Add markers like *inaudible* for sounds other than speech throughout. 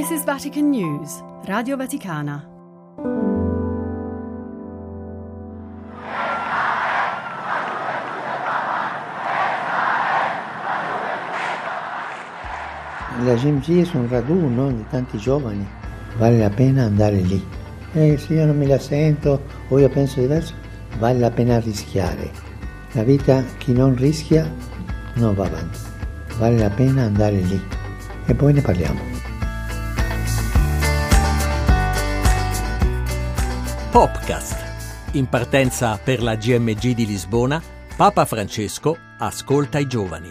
This is Vatican News, Radio Vaticana. La GMG è un raduno di tanti giovani, vale la pena andare lì. E se io non me la sento o io penso diverso, vale la pena rischiare. La vita, chi non rischia, non va avanti. Vale la pena andare lì. E poi ne parliamo. Popcast. In partenza per la GMG di Lisbona, Papa Francesco ascolta i giovani.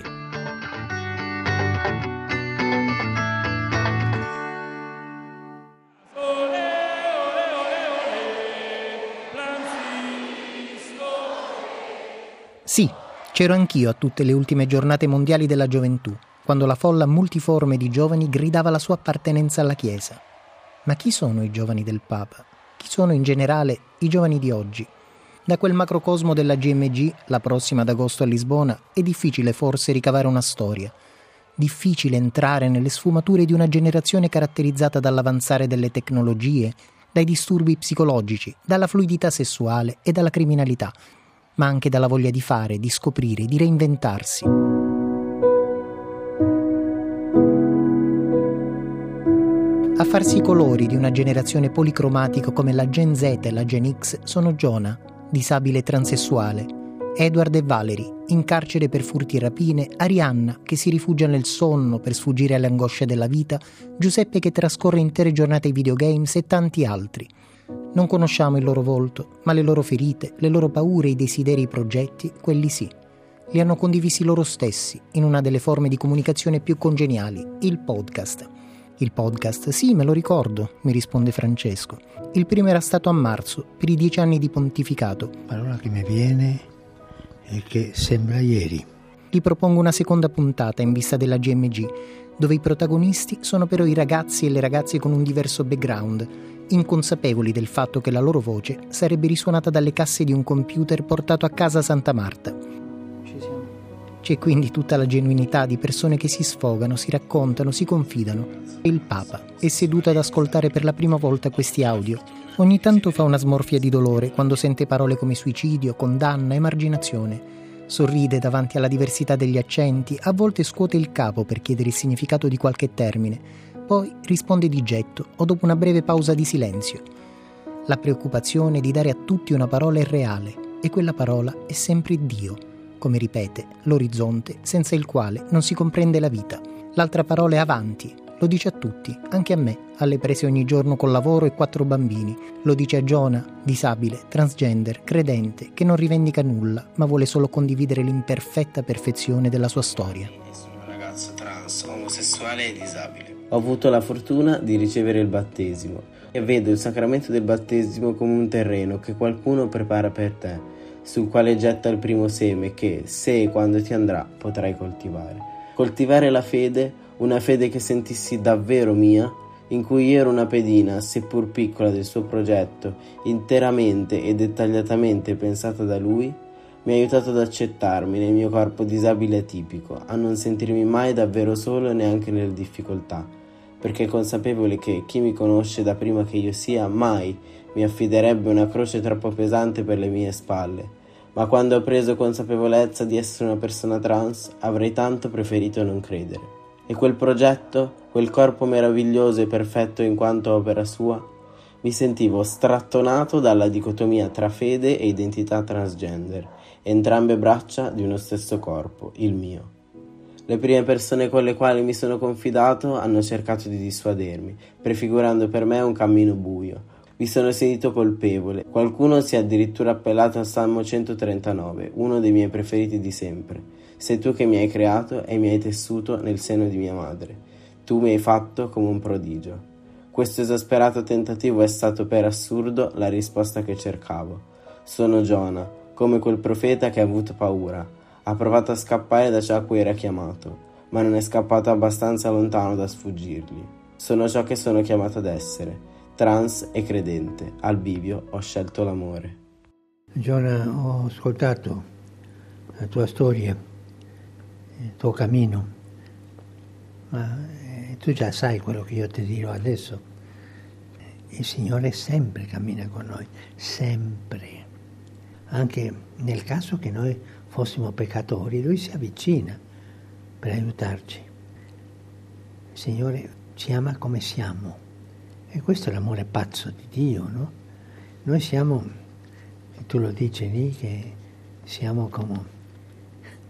Sì, c'ero anch'io a tutte le ultime giornate mondiali della gioventù, quando la folla multiforme di giovani gridava la sua appartenenza alla Chiesa. Ma chi sono i giovani del Papa? Chi sono in generale i giovani di oggi? Da quel macrocosmo della GMG, la prossima ad agosto a Lisbona, è difficile forse ricavare una storia. Difficile entrare nelle sfumature di una generazione caratterizzata dall'avanzare delle tecnologie, dai disturbi psicologici, dalla fluidità sessuale e dalla criminalità, ma anche dalla voglia di fare, di scoprire, di reinventarsi. A farsi i colori di una generazione policromatica come la Gen Z e la Gen X sono Jonah, disabile transessuale, Edward e Valerie, in carcere per furti e rapine, Arianna, che si rifugia nel sonno per sfuggire alle angosce della vita, Giuseppe che trascorre intere giornate ai videogames e tanti altri. Non conosciamo il loro volto, ma le loro ferite, le loro paure, i desideri, i progetti, quelli sì. Li hanno condivisi loro stessi, in una delle forme di comunicazione più congeniali, il podcast. Il podcast, sì, me lo ricordo, mi risponde Francesco. Il primo era stato a marzo, per i dieci anni di pontificato. La parola che mi viene è che sembra ieri. Gli propongo una seconda puntata in vista della GMG, dove i protagonisti sono però i ragazzi e le ragazze con un diverso background, inconsapevoli del fatto che la loro voce sarebbe risuonata dalle casse di un computer portato a casa Santa Marta. C'è quindi tutta la genuinità di persone che si sfogano, si raccontano, si confidano. Il Papa è seduto ad ascoltare per la prima volta questi audio. Ogni tanto fa una smorfia di dolore quando sente parole come suicidio, condanna, emarginazione. Sorride davanti alla diversità degli accenti, a volte scuote il capo per chiedere il significato di qualche termine, poi risponde di getto o dopo una breve pausa di silenzio. La preoccupazione di dare a tutti una parola è reale e quella parola è sempre Dio come ripete, l'orizzonte senza il quale non si comprende la vita. L'altra parola è avanti, lo dice a tutti, anche a me, alle prese ogni giorno col lavoro e quattro bambini. Lo dice a Giona, disabile, transgender, credente, che non rivendica nulla, ma vuole solo condividere l'imperfetta perfezione della sua storia. Sono un ragazzo trans, omosessuale e disabile. Ho avuto la fortuna di ricevere il battesimo e vedo il sacramento del battesimo come un terreno che qualcuno prepara per te sul quale getta il primo seme che, se e quando ti andrà, potrai coltivare. Coltivare la fede, una fede che sentissi davvero mia, in cui ero una pedina, seppur piccola, del suo progetto, interamente e dettagliatamente pensata da lui, mi ha aiutato ad accettarmi nel mio corpo disabile atipico, a non sentirmi mai davvero solo neanche nelle difficoltà, perché consapevole che chi mi conosce da prima che io sia mai mi affiderebbe una croce troppo pesante per le mie spalle, ma quando ho preso consapevolezza di essere una persona trans avrei tanto preferito non credere. E quel progetto, quel corpo meraviglioso e perfetto in quanto opera sua, mi sentivo strattonato dalla dicotomia tra fede e identità transgender, entrambe braccia di uno stesso corpo, il mio. Le prime persone con le quali mi sono confidato hanno cercato di dissuadermi, prefigurando per me un cammino buio, mi sono sentito colpevole. Qualcuno si è addirittura appellato al Salmo 139, uno dei miei preferiti di sempre. Sei tu che mi hai creato e mi hai tessuto nel seno di mia madre. Tu mi hai fatto come un prodigio. Questo esasperato tentativo è stato per assurdo la risposta che cercavo. Sono Giona, come quel profeta che ha avuto paura. Ha provato a scappare da ciò a cui era chiamato, ma non è scappato abbastanza lontano da sfuggirgli. Sono ciò che sono chiamato ad essere trans e credente. Al bivio ho scelto l'amore. Giona, ho ascoltato la tua storia, il tuo cammino, ma è tu già sai quello che io ti dirò adesso. Il Signore sempre cammina con noi, sempre. Anche nel caso che noi fossimo peccatori, Lui si avvicina per aiutarci. Il Signore ci ama come siamo. E questo è l'amore pazzo di Dio, no? Noi siamo, tu lo dici lì, che siamo come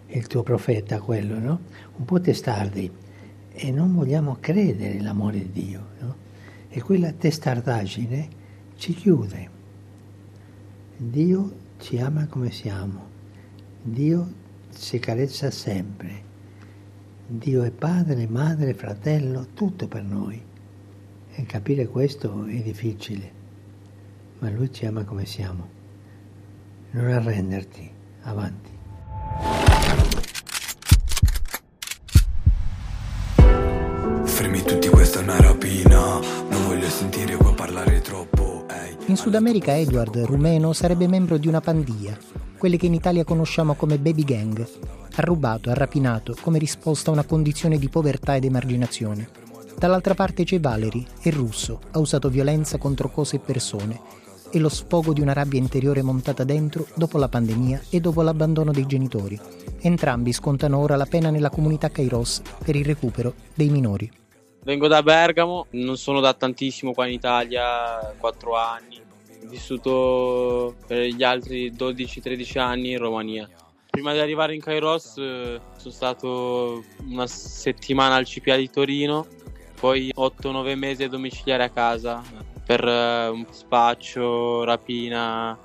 il tuo profeta, quello, no? Un po' testardi e non vogliamo credere nell'amore di Dio, no? E quella testardaggine ci chiude. Dio ci ama come siamo, Dio ci carezza sempre. Dio è padre, madre, fratello, tutto per noi. E capire questo è difficile, ma Lui ci ama come siamo. Non arrenderti, avanti. Fermi tutti, questa è una rapina. Non voglio sentire qua parlare troppo. Ehi. In Sud America Edward, rumeno, sarebbe membro di una pandia, quelle che in Italia conosciamo come baby gang. Ha rubato, ha rapinato, come risposta a una condizione di povertà ed emarginazione. Dall'altra parte c'è Valery, è russo, ha usato violenza contro cose e persone. È lo sfogo di una rabbia interiore montata dentro dopo la pandemia e dopo l'abbandono dei genitori. Entrambi scontano ora la pena nella comunità Kairos per il recupero dei minori. Vengo da Bergamo, non sono da tantissimo qua in Italia, 4 anni. Ho vissuto per gli altri 12-13 anni in Romania. Prima di arrivare in Kairos eh, sono stato una settimana al CPA di Torino poi 8-9 mesi a domiciliare a casa per uh, un spaccio, rapina,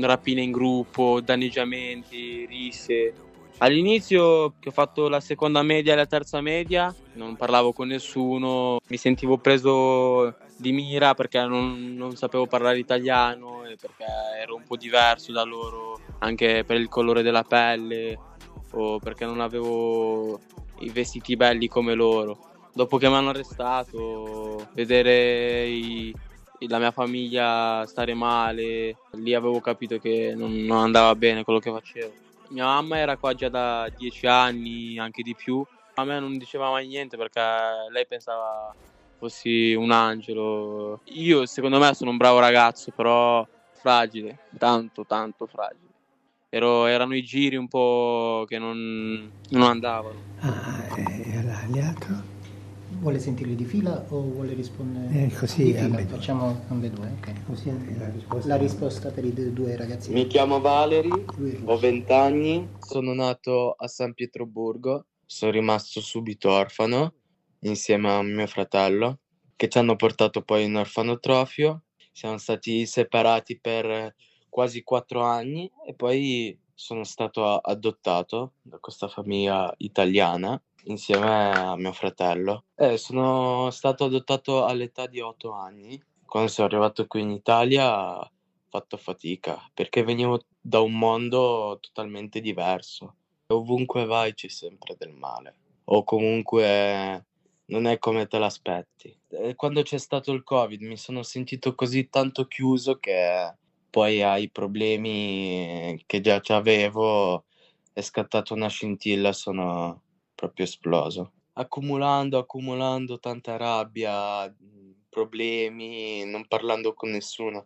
rapine in gruppo, danneggiamenti, risse. All'inizio che ho fatto la seconda media e la terza media non parlavo con nessuno, mi sentivo preso di mira perché non, non sapevo parlare italiano e perché ero un po' diverso da loro anche per il colore della pelle o perché non avevo i vestiti belli come loro dopo che mi hanno arrestato, vedere i, la mia famiglia stare male, lì avevo capito che non, non, andava bene quello che facevo. Mia mamma era qua già da dieci anni, anche di più. A me non diceva mai niente perché lei pensava fossi un angelo. Io, secondo me, sono un bravo ragazzo, però fragile, tanto, tanto fragile. Ero, erano i giri un po' che non, non andavano. Ah, e gli altri? Vuole sentirli di fila o vuole rispondere? Eh, così Facciamo ambedue, ok. Così la risposta. La risposta per i due ragazzi. Mi chiamo Valeri, ho 20 anni, sono nato a San Pietroburgo, sono rimasto subito orfano insieme a mio fratello, che ci hanno portato poi in orfanotrofio. Siamo stati separati per quasi quattro anni e poi sono stato adottato da questa famiglia italiana insieme a mio fratello. Eh, sono stato adottato all'età di 8 anni. Quando sono arrivato qui in Italia ho fatto fatica perché venivo da un mondo totalmente diverso. Ovunque vai c'è sempre del male o comunque non è come te l'aspetti. Quando c'è stato il Covid mi sono sentito così tanto chiuso che poi ai problemi che già avevo è scattata una scintilla, sono proprio esploso. Accumulando, accumulando tanta rabbia, problemi, non parlando con nessuno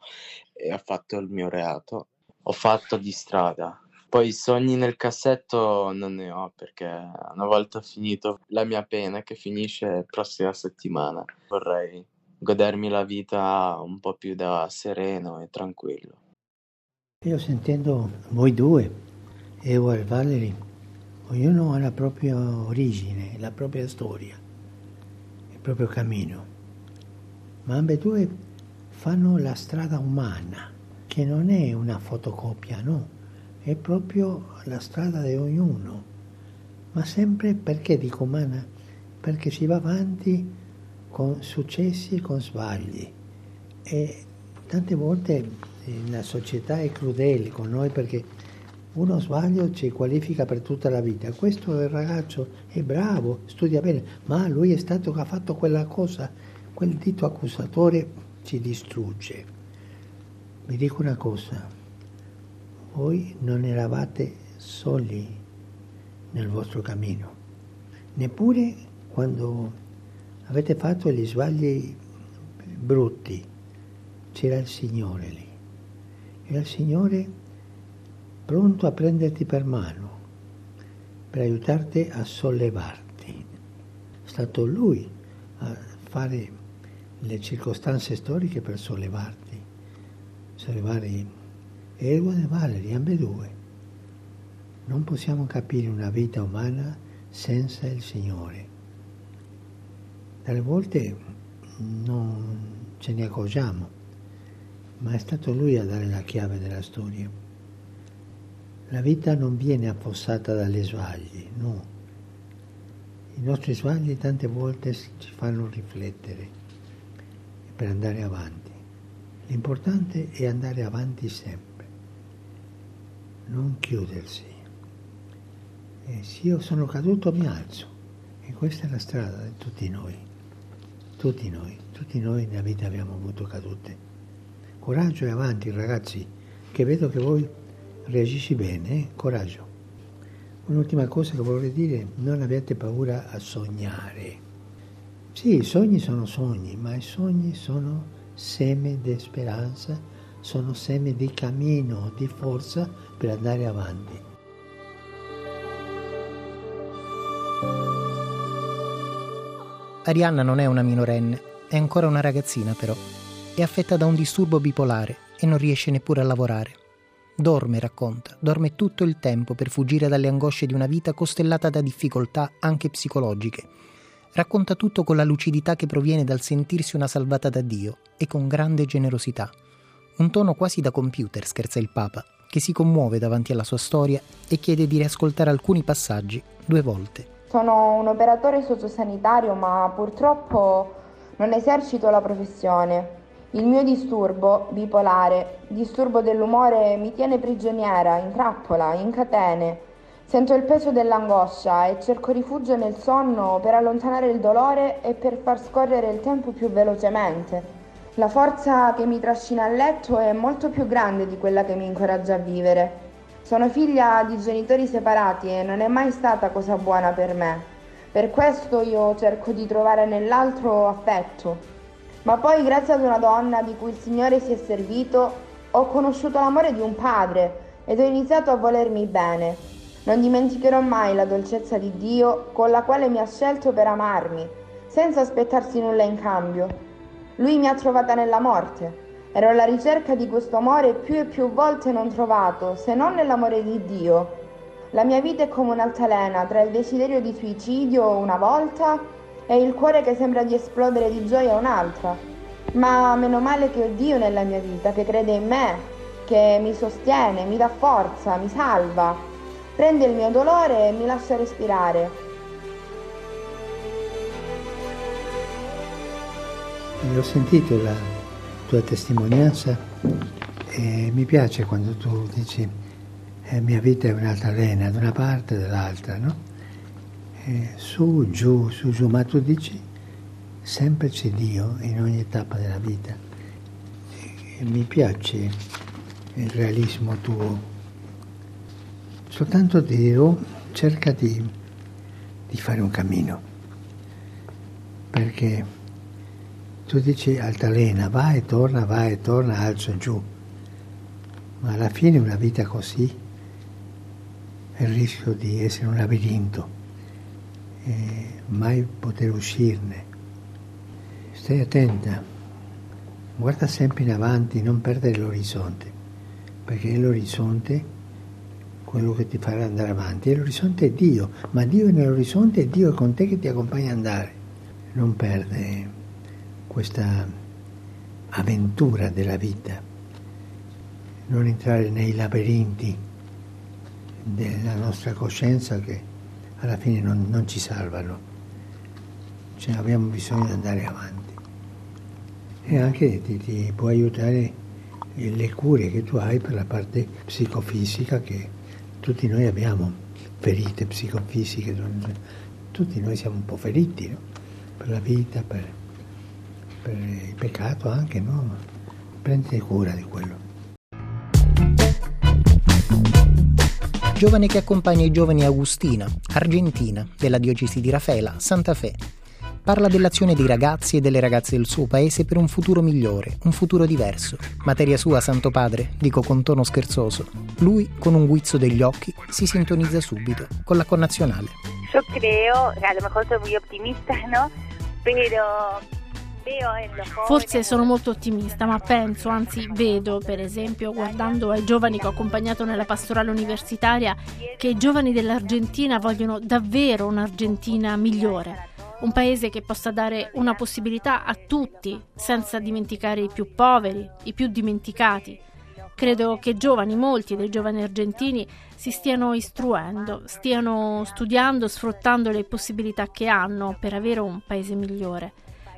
e ho fatto il mio reato. Ho fatto di strada. Poi sogni nel cassetto non ne ho perché una volta finito la mia pena che finisce prossima settimana vorrei godermi la vita un po' più da sereno e tranquillo. Io sentendo voi due, Evo e Valerie, Ognuno ha la propria origine, la propria storia, il proprio cammino, ma ambedue fanno la strada umana, che non è una fotocopia, no, è proprio la strada di ognuno, ma sempre perché dico umana? Perché si va avanti con successi e con sbagli. E tante volte la società è crudele con noi perché uno sbaglio ci qualifica per tutta la vita. Questo ragazzo è bravo, studia bene, ma lui è stato che ha fatto quella cosa, quel dito accusatore ci distrugge. Vi dico una cosa, voi non eravate soli nel vostro cammino, neppure quando avete fatto gli sbagli brutti, c'era il Signore lì. Era il Signore pronto a prenderti per mano, per aiutarti a sollevarti. È stato Lui a fare le circostanze storiche per sollevarti, sollevare Edward e Valerie, ambedue. Non possiamo capire una vita umana senza il Signore. Dalle volte non ce ne accorgiamo, ma è stato Lui a dare la chiave della storia. La vita non viene affossata dalle sbagli, no. I nostri sbagli tante volte ci fanno riflettere per andare avanti. L'importante è andare avanti sempre, non chiudersi. E se io sono caduto mi alzo e questa è la strada di tutti noi, tutti noi, tutti noi nella vita abbiamo avuto cadute. Coraggio e avanti ragazzi, che vedo che voi reagisci bene, coraggio. Un'ultima cosa che vorrei dire, non abbiate paura a sognare. Sì, i sogni sono sogni, ma i sogni sono seme di speranza, sono seme di cammino, di forza per andare avanti. Arianna non è una minorenne, è ancora una ragazzina però. È affetta da un disturbo bipolare e non riesce neppure a lavorare. Dorme, racconta, dorme tutto il tempo per fuggire dalle angosce di una vita costellata da difficoltà anche psicologiche. Racconta tutto con la lucidità che proviene dal sentirsi una salvata da Dio e con grande generosità. Un tono quasi da computer, scherza il Papa, che si commuove davanti alla sua storia e chiede di riascoltare alcuni passaggi due volte. Sono un operatore sociosanitario, ma purtroppo non esercito la professione. Il mio disturbo, bipolare, disturbo dell'umore, mi tiene prigioniera, in trappola, in catene. Sento il peso dell'angoscia e cerco rifugio nel sonno per allontanare il dolore e per far scorrere il tempo più velocemente. La forza che mi trascina a letto è molto più grande di quella che mi incoraggia a vivere. Sono figlia di genitori separati e non è mai stata cosa buona per me. Per questo io cerco di trovare nell'altro affetto, ma poi, grazie ad una donna di cui il Signore si è servito, ho conosciuto l'amore di un padre ed ho iniziato a volermi bene. Non dimenticherò mai la dolcezza di Dio con la quale mi ha scelto per amarmi, senza aspettarsi nulla in cambio. Lui mi ha trovata nella morte. Ero alla ricerca di questo amore più e più volte non trovato, se non nell'amore di Dio. La mia vita è come un'altalena tra il desiderio di suicidio una volta e il cuore che sembra di esplodere di gioia un'altra. Ma meno male che ho Dio nella mia vita, che crede in me, che mi sostiene, mi dà forza, mi salva, prende il mio dolore e mi lascia respirare. Ho sentito la tua testimonianza e mi piace quando tu dici eh, mia vita è un'altalena da una parte e dall'altra, no? Eh, su, giù, su, giù, ma tu dici sempre c'è Dio in ogni tappa della vita. E mi piace il realismo tuo. Soltanto ti dirò, cerca di, di fare un cammino, perché tu dici altalena, va e torna, va e torna, alzo giù, ma alla fine una vita così è il rischio di essere un labirinto e mai poter uscirne. Stai attenta, guarda sempre in avanti, non perdere l'orizzonte, perché è l'orizzonte quello che ti farà andare avanti. E l'orizzonte è Dio, ma Dio è nell'orizzonte e Dio è con te che ti accompagna ad andare. Non perde questa avventura della vita, non entrare nei labirinti della nostra coscienza che alla fine non, non ci salvano. Cioè abbiamo bisogno di andare avanti. E anche ti, ti può aiutare le cure che tu hai per la parte psicofisica che tutti noi abbiamo, ferite psicofisiche, tutti noi siamo un po' feriti no? per la vita, per, per il peccato anche, no? Prenditi cura di quello. Giovane che accompagna i giovani Agustina, argentina, della diocesi di Rafela, Santa Fe. parla dell'azione dei ragazzi e delle ragazze del suo paese per un futuro migliore, un futuro diverso. Materia sua, Santo Padre, dico con tono scherzoso. Lui, con un guizzo degli occhi, si sintonizza subito con la connazionale. Io credo, a lo mejor soy muy optimista, ¿no? Pero Forse sono molto ottimista, ma penso, anzi vedo, per esempio, guardando ai giovani che ho accompagnato nella pastorale universitaria, che i giovani dell'Argentina vogliono davvero un'Argentina migliore, un paese che possa dare una possibilità a tutti, senza dimenticare i più poveri, i più dimenticati. Credo che giovani, molti dei giovani argentini, si stiano istruendo, stiano studiando, sfruttando le possibilità che hanno per avere un paese migliore.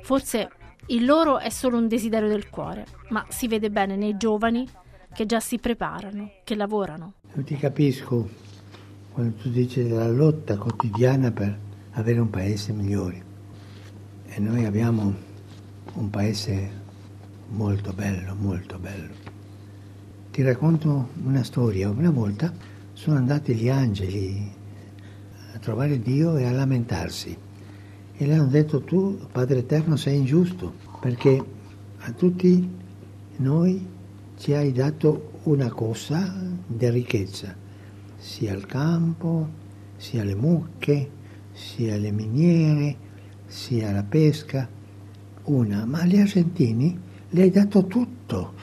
Forse il loro è solo un desiderio del cuore, ma si vede bene nei giovani che già si preparano, che lavorano. Io ti capisco quando tu dici della lotta quotidiana per avere un paese migliore. E noi abbiamo un paese molto bello, molto bello. Ti racconto una storia. Una volta sono andati gli angeli a trovare Dio e a lamentarsi e le hanno detto tu, Padre Eterno, sei ingiusto perché a tutti noi ci hai dato una cosa di ricchezza, sia il campo, sia le mucche, sia le miniere, sia la pesca, una, ma agli argentini le hai dato tutto,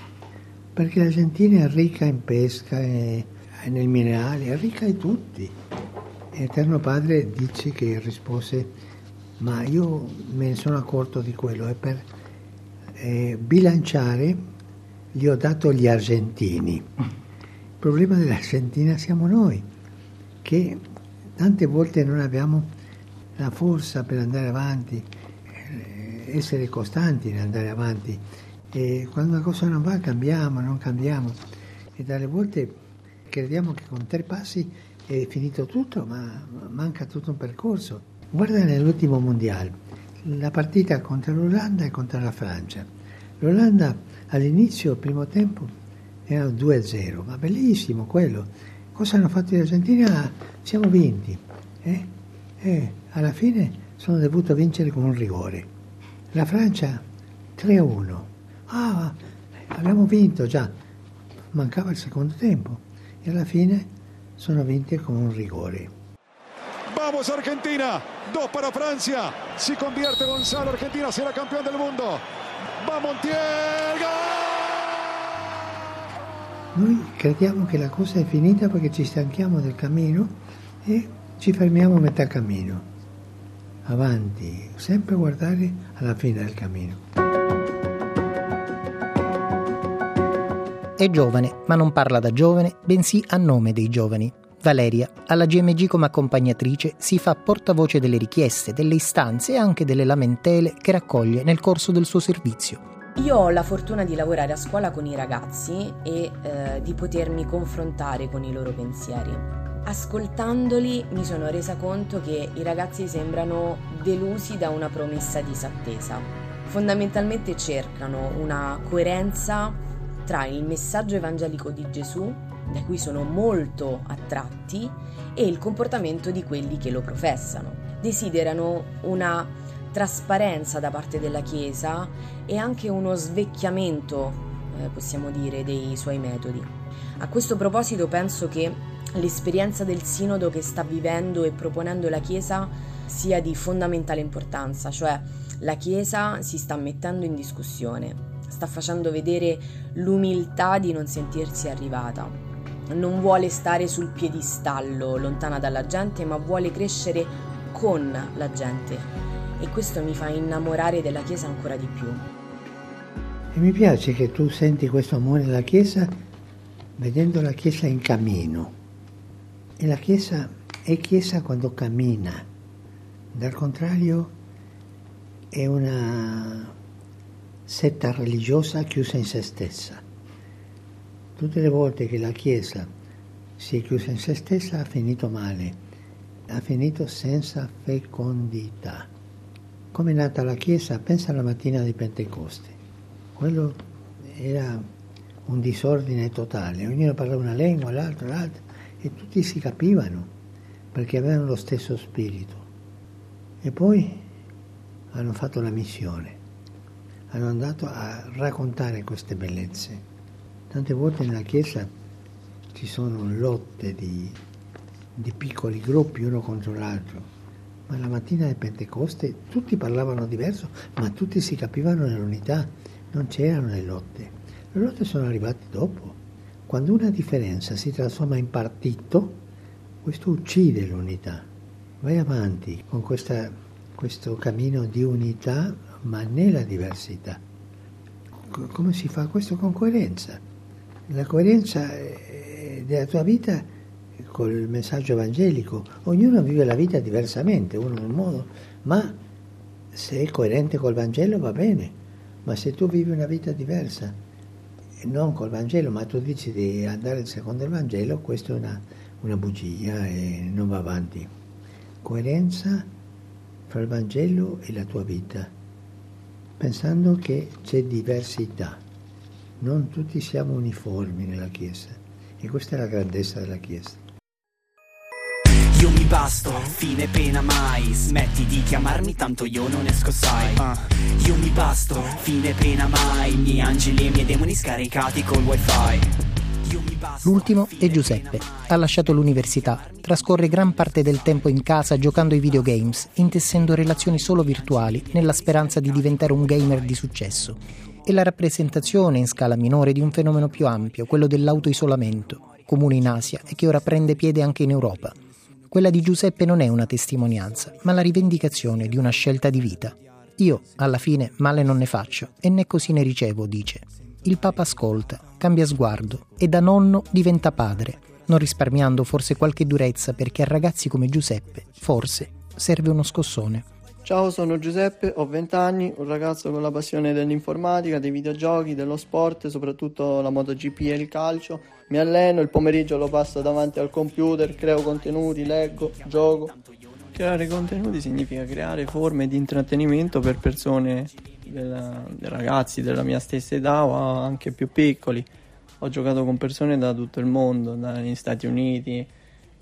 perché l'Argentina è ricca in pesca e nel minerale, è ricca in tutti. Eterno Padre dice che rispose ma io me ne sono accorto di quello e per eh, bilanciare gli ho dato gli argentini. Il problema dell'Argentina siamo noi, che tante volte non abbiamo la forza per andare avanti, eh, essere costanti nell'andare avanti. E quando una cosa non va cambiamo, non cambiamo. E dalle volte crediamo che con tre passi è finito tutto, ma manca tutto un percorso. Guarda nell'ultimo mondiale, la partita contro l'Olanda e contro la Francia. L'Olanda all'inizio, primo tempo, era 2-0, ma bellissimo quello. Cosa hanno fatto gli argentini? Ah, siamo vinti. Eh? Eh, alla fine sono dovuto vincere con un rigore. La Francia 3-1. Ah, abbiamo vinto già. Mancava il secondo tempo e alla fine sono vinti con un rigore. Vamos Argentina, dos para Francia. Si convierte Gonzalo, Argentina será campeón del mundo. Va Montiel, Noi crediamo che la cosa è finita perché ci stanchiamo del cammino e ci fermiamo a metà cammino. Avanti, sempre guardare alla fine del cammino. È giovane, ma non parla da giovane, bensì a nome dei giovani. Valeria, alla GMG come accompagnatrice, si fa portavoce delle richieste, delle istanze e anche delle lamentele che raccoglie nel corso del suo servizio. Io ho la fortuna di lavorare a scuola con i ragazzi e eh, di potermi confrontare con i loro pensieri. Ascoltandoli mi sono resa conto che i ragazzi sembrano delusi da una promessa disattesa. Fondamentalmente cercano una coerenza tra il messaggio evangelico di Gesù da cui sono molto attratti, e il comportamento di quelli che lo professano. Desiderano una trasparenza da parte della Chiesa e anche uno svecchiamento, eh, possiamo dire, dei suoi metodi. A questo proposito penso che l'esperienza del sinodo che sta vivendo e proponendo la Chiesa sia di fondamentale importanza, cioè la Chiesa si sta mettendo in discussione, sta facendo vedere l'umiltà di non sentirsi arrivata, non vuole stare sul piedistallo lontana dalla gente, ma vuole crescere con la gente. E questo mi fa innamorare della Chiesa ancora di più. E mi piace che tu senti questo amore della Chiesa vedendo la Chiesa in cammino. E la Chiesa è Chiesa quando cammina. Dal contrario è una setta religiosa chiusa in se stessa. Tutte le volte che la Chiesa si è chiusa in se stessa ha finito male, ha finito senza fecondità. Come è nata la Chiesa? Pensa alla mattina di Pentecoste. Quello era un disordine totale, ognuno parlava una lingua, l'altro, l'altro, e tutti si capivano perché avevano lo stesso spirito. E poi hanno fatto la missione, hanno andato a raccontare queste bellezze. Tante volte nella Chiesa ci sono lotte di, di piccoli gruppi uno contro l'altro, ma la mattina del Pentecoste tutti parlavano diverso, ma tutti si capivano nell'unità, non c'erano le lotte. Le lotte sono arrivate dopo. Quando una differenza si trasforma in partito, questo uccide l'unità. Vai avanti con questa, questo cammino di unità, ma nella diversità. Come si fa questo? Con coerenza. La coerenza della tua vita col messaggio evangelico. Ognuno vive la vita diversamente, uno in un modo, ma se è coerente col Vangelo va bene. Ma se tu vivi una vita diversa, non col Vangelo, ma tu dici di andare secondo il Vangelo, questa è una, una bugia e non va avanti. Coerenza fra il Vangelo e la tua vita, pensando che c'è diversità. Non tutti siamo uniformi nella Chiesa e questa è la grandezza della Chiesa. Io mi basto, fine pena mai Smetti di chiamarmi tanto io non esco sai uh. Io mi basto, fine pena mai I miei angeli e i miei demoni scaricati col wifi L'ultimo è Giuseppe. Ha lasciato l'università, trascorre gran parte del tempo in casa giocando ai videogames, intessendo relazioni solo virtuali, nella speranza di diventare un gamer di successo. È la rappresentazione in scala minore di un fenomeno più ampio, quello dell'autoisolamento, comune in Asia e che ora prende piede anche in Europa. Quella di Giuseppe non è una testimonianza, ma la rivendicazione di una scelta di vita. Io, alla fine, male non ne faccio e né così ne ricevo, dice. Il Papa ascolta, cambia sguardo e da nonno diventa padre, non risparmiando forse qualche durezza perché a ragazzi come Giuseppe, forse, serve uno scossone. Ciao, sono Giuseppe, ho 20 anni, un ragazzo con la passione dell'informatica, dei videogiochi, dello sport, soprattutto la MotoGP e il calcio. Mi alleno, il pomeriggio lo passo davanti al computer, creo contenuti, leggo, gioco. Creare contenuti significa creare forme di intrattenimento per persone, della, ragazzi della mia stessa età o anche più piccoli. Ho giocato con persone da tutto il mondo, dagli Stati Uniti,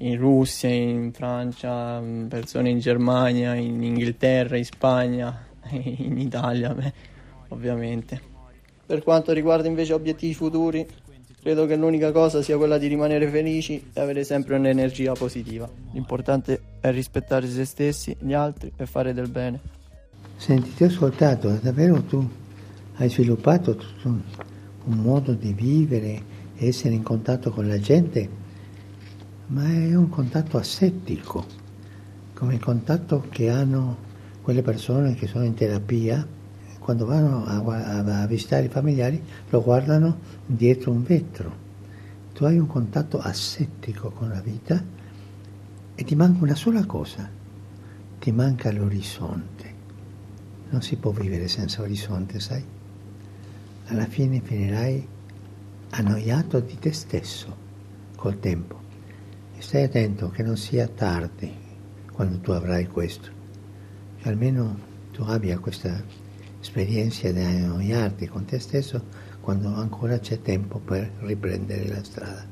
in Russia, in Francia, persone in Germania, in Inghilterra, in Spagna, *laughs* in Italia, beh, ovviamente. Per quanto riguarda invece obiettivi futuri, Credo che l'unica cosa sia quella di rimanere felici e avere sempre un'energia positiva. L'importante è rispettare se stessi, gli altri e fare del bene. Senti, ti ho ascoltato, davvero tu hai sviluppato tutto un, modo di vivere, essere in contatto con la gente, ma è un contatto assettico, come il contatto che hanno quelle persone che sono in terapia quando vanno a, a, visitare i familiari lo guardano dietro un vetro. Tu hai un contatto assettico con la vita e ti manca una sola cosa, ti manca l'orizzonte. Non si può vivere senza orizzonte, sai? Alla fine finirai annoiato di te stesso col tempo. Stai attento che non sia tardi quando tu avrai questo, che almeno tu abbia questa esperienza di annoiarti con te stesso quando ancora c'è tempo per riprendere la strada.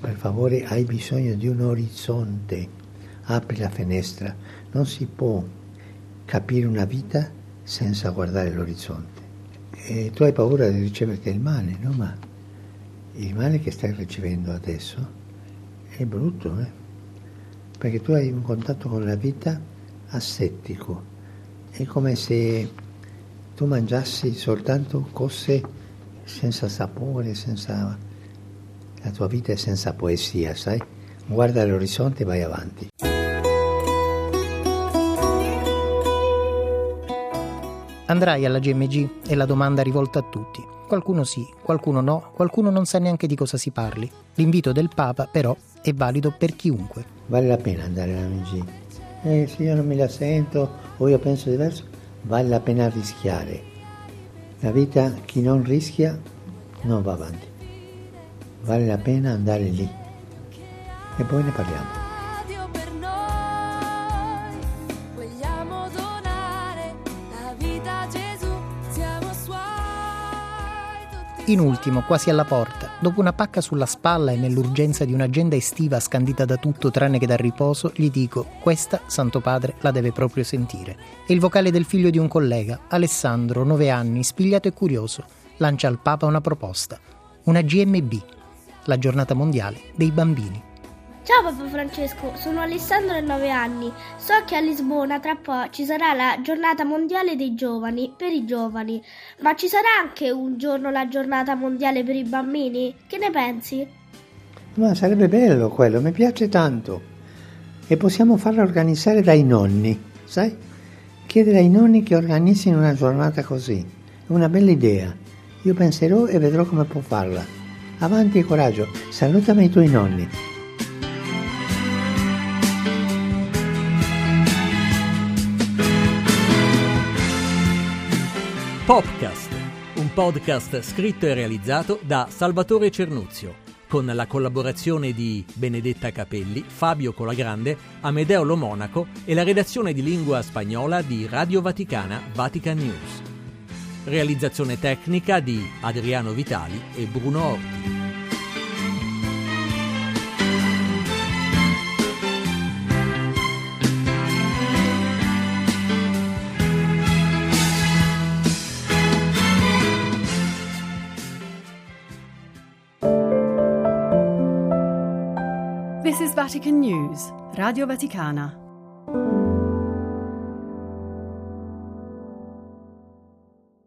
Per favore hai bisogno di un orizzonte, apri la finestra, non si può capire una vita senza guardare l'orizzonte. E tu hai paura di riceverti il male, no? Ma il male che stai ricevendo adesso è brutto, eh? Perché tu hai un contatto con la vita assettico. È come se tu mangiassi soltanto cose senza sapore, senza... la tua vita è senza poesia, sai? Guarda l'orizzonte e vai avanti. Andrai alla GMG e la domanda rivolta a tutti. Qualcuno sì, qualcuno no, qualcuno non sa neanche di cosa si parli. L'invito del Papa, però, è valido per chiunque. Vale la pena andare alla GMG. Eh, se io non me la sento o io penso diverso, vale la pena rischiare. La vita, chi non rischia, non va avanti. Vale la pena andare lì. E poi ne parliamo. In ultimo, quasi alla porta, dopo una pacca sulla spalla e nell'urgenza di un'agenda estiva scandita da tutto tranne che dal riposo, gli dico: questa, Santo Padre, la deve proprio sentire. È il vocale del figlio di un collega, Alessandro, 9 anni, spigliato e curioso, lancia al Papa una proposta: una GMB, la giornata mondiale dei bambini. Ciao Papa Francesco, sono Alessandro e 9 anni. So che a Lisbona tra poco ci sarà la giornata mondiale dei giovani, per i giovani, ma ci sarà anche un giorno la giornata mondiale per i bambini? Che ne pensi? Ma sarebbe bello quello, mi piace tanto. E possiamo farla organizzare dai nonni, sai? Chiedere ai nonni che organizzino una giornata così. È una bella idea. Io penserò e vedrò come può farla. Avanti e coraggio, salutami i tuoi nonni. Popcast, un podcast scritto e realizzato da Salvatore Cernuzio, con la collaborazione di Benedetta Capelli, Fabio Colagrande, Amedeo Lo Monaco e la redazione di lingua spagnola di Radio Vaticana Vatican News. Realizzazione tecnica di Adriano Vitali e Bruno Orti. Radio Vaticana.